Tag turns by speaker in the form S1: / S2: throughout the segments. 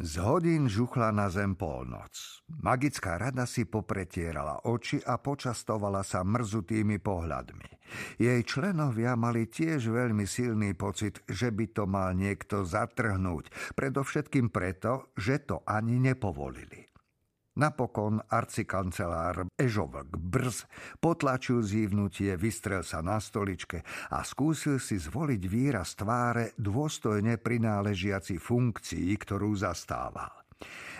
S1: Z hodín žuchla na zem polnoc. Magická rada si popretierala oči a počastovala sa mrzutými pohľadmi. Jej členovia mali tiež veľmi silný pocit, že by to mal niekto zatrhnúť, predovšetkým preto, že to ani nepovolili. Napokon arcikancelár Ežovk Brz potlačil zívnutie, vystrel sa na stoličke a skúsil si zvoliť výraz tváre dôstojne prináležiaci funkcii, ktorú zastával.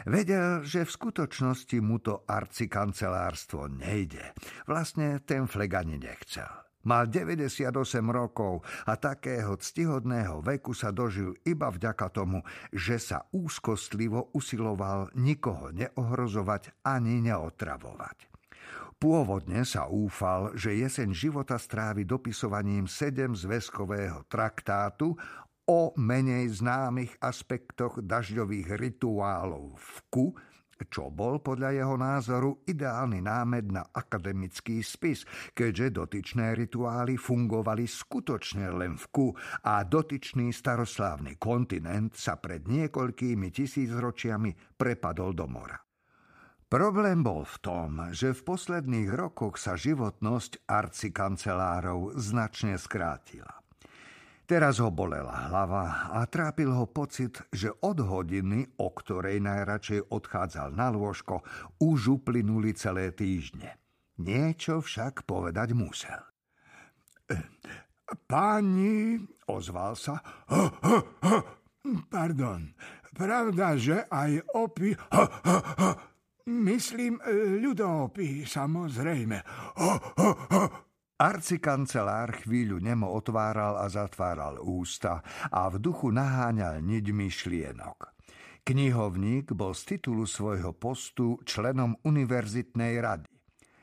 S1: Vedel, že v skutočnosti mu to arcikancelárstvo nejde. Vlastne ten fleg ani nechcel. Mal 98 rokov a takého ctihodného veku sa dožil iba vďaka tomu, že sa úzkostlivo usiloval nikoho neohrozovať ani neotravovať. Pôvodne sa úfal, že jeseň života strávi dopisovaním sedem zväzkového traktátu o menej známych aspektoch dažďových rituálov v Ku, čo bol podľa jeho názoru ideálny námed na akademický spis, keďže dotyčné rituály fungovali skutočne len v ku a dotyčný staroslávny kontinent sa pred niekoľkými tisícročiami prepadol do mora. Problém bol v tom, že v posledných rokoch sa životnosť arcikancelárov značne skrátila. Teraz ho bolela hlava a trápil ho pocit, že od hodiny, o ktorej najradšej odchádzal na lôžko, už uplynuli celé týždne. Niečo však povedať musel.
S2: Páni, ozval sa. Pardon, pravda, že aj opi... Myslím, ľudopy, samozrejme.
S1: Arcikancelár chvíľu nemo otváral a zatváral ústa a v duchu naháňal niť myšlienok. Knihovník bol z titulu svojho postu členom univerzitnej rady.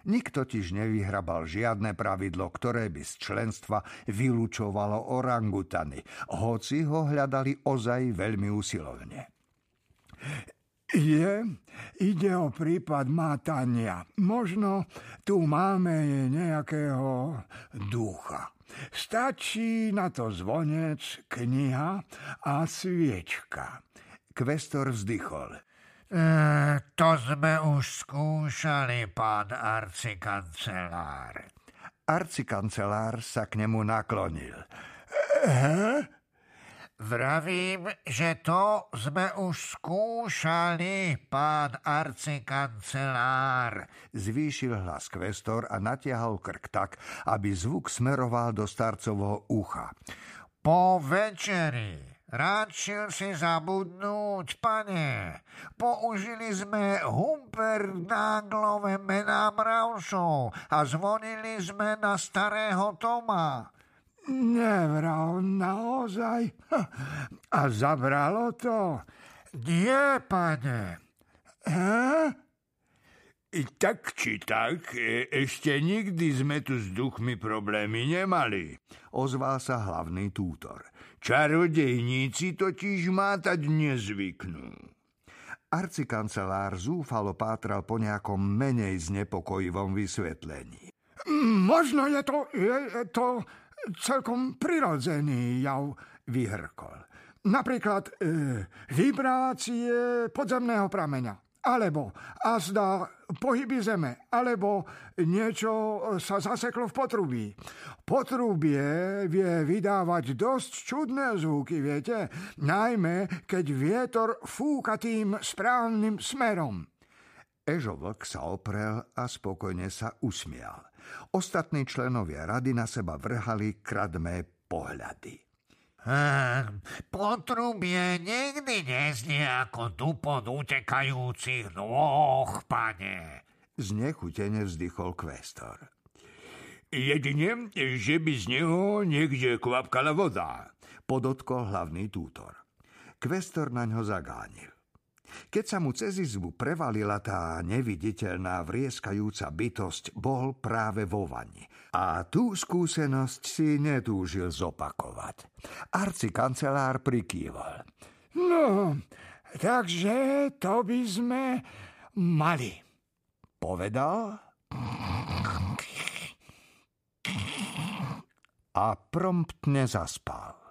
S1: Nik totiž nevyhrabal žiadne pravidlo, ktoré by z členstva vylúčovalo orangutany, hoci ho hľadali ozaj veľmi usilovne.
S2: Je, ide o prípad mátania. Možno tu máme nejakého ducha. Stačí na to zvonec, kniha a sviečka.
S1: Kvestor vzdychol.
S3: E, to sme už skúšali, pán arcikancelár.
S1: Arcikancelár sa k nemu naklonil.
S2: E,
S3: Vravím, že to sme už skúšali, pán arcikancelár.
S1: Zvýšil hlas kvestor a natiahol krk tak, aby zvuk smeroval do starcovho ucha.
S3: Po večeri Radšil si zabudnúť, pane. Použili sme humpernáglové mená mravšov a zvonili sme na starého Toma.
S2: Nevral naozaj? A zabralo to?
S3: Nie, pane.
S2: He? I tak či tak, e, ešte nikdy sme tu s duchmi problémy nemali.
S1: Ozval sa hlavný tútor.
S2: Čarodejníci totiž mátať nezvyknú.
S1: Arcikancelár zúfalo pátral po nejakom menej znepokojivom vysvetlení.
S2: Možno je to, je to celkom prirodzený jav vyhrkol. Napríklad e, vibrácie podzemného prameňa, alebo azda pohyby zeme, alebo niečo sa zaseklo v potrubí. Potrubie vie vydávať dosť čudné zvuky, viete, najmä keď vietor fúka tým správnym smerom.
S1: Ežovlk sa oprel a spokojne sa usmial. Ostatní členovia rady na seba vrhali kradmé pohľady.
S3: Hm, potrubie nikdy neznie ako dupot utekajúcich nôh, pane.
S1: Znechutene vzdychol kvestor.
S2: Jedine, že by z neho niekde kvapkala voda,
S1: podotkol hlavný tútor. Kvestor na ňo zagánil. Keď sa mu cez izbu prevalila tá neviditeľná vrieskajúca bytosť, bol práve vo vani. A tú skúsenosť si netúžil zopakovať. Arci kancelár prikýval.
S2: No, takže to by sme mali.
S1: Povedal a promptne zaspal.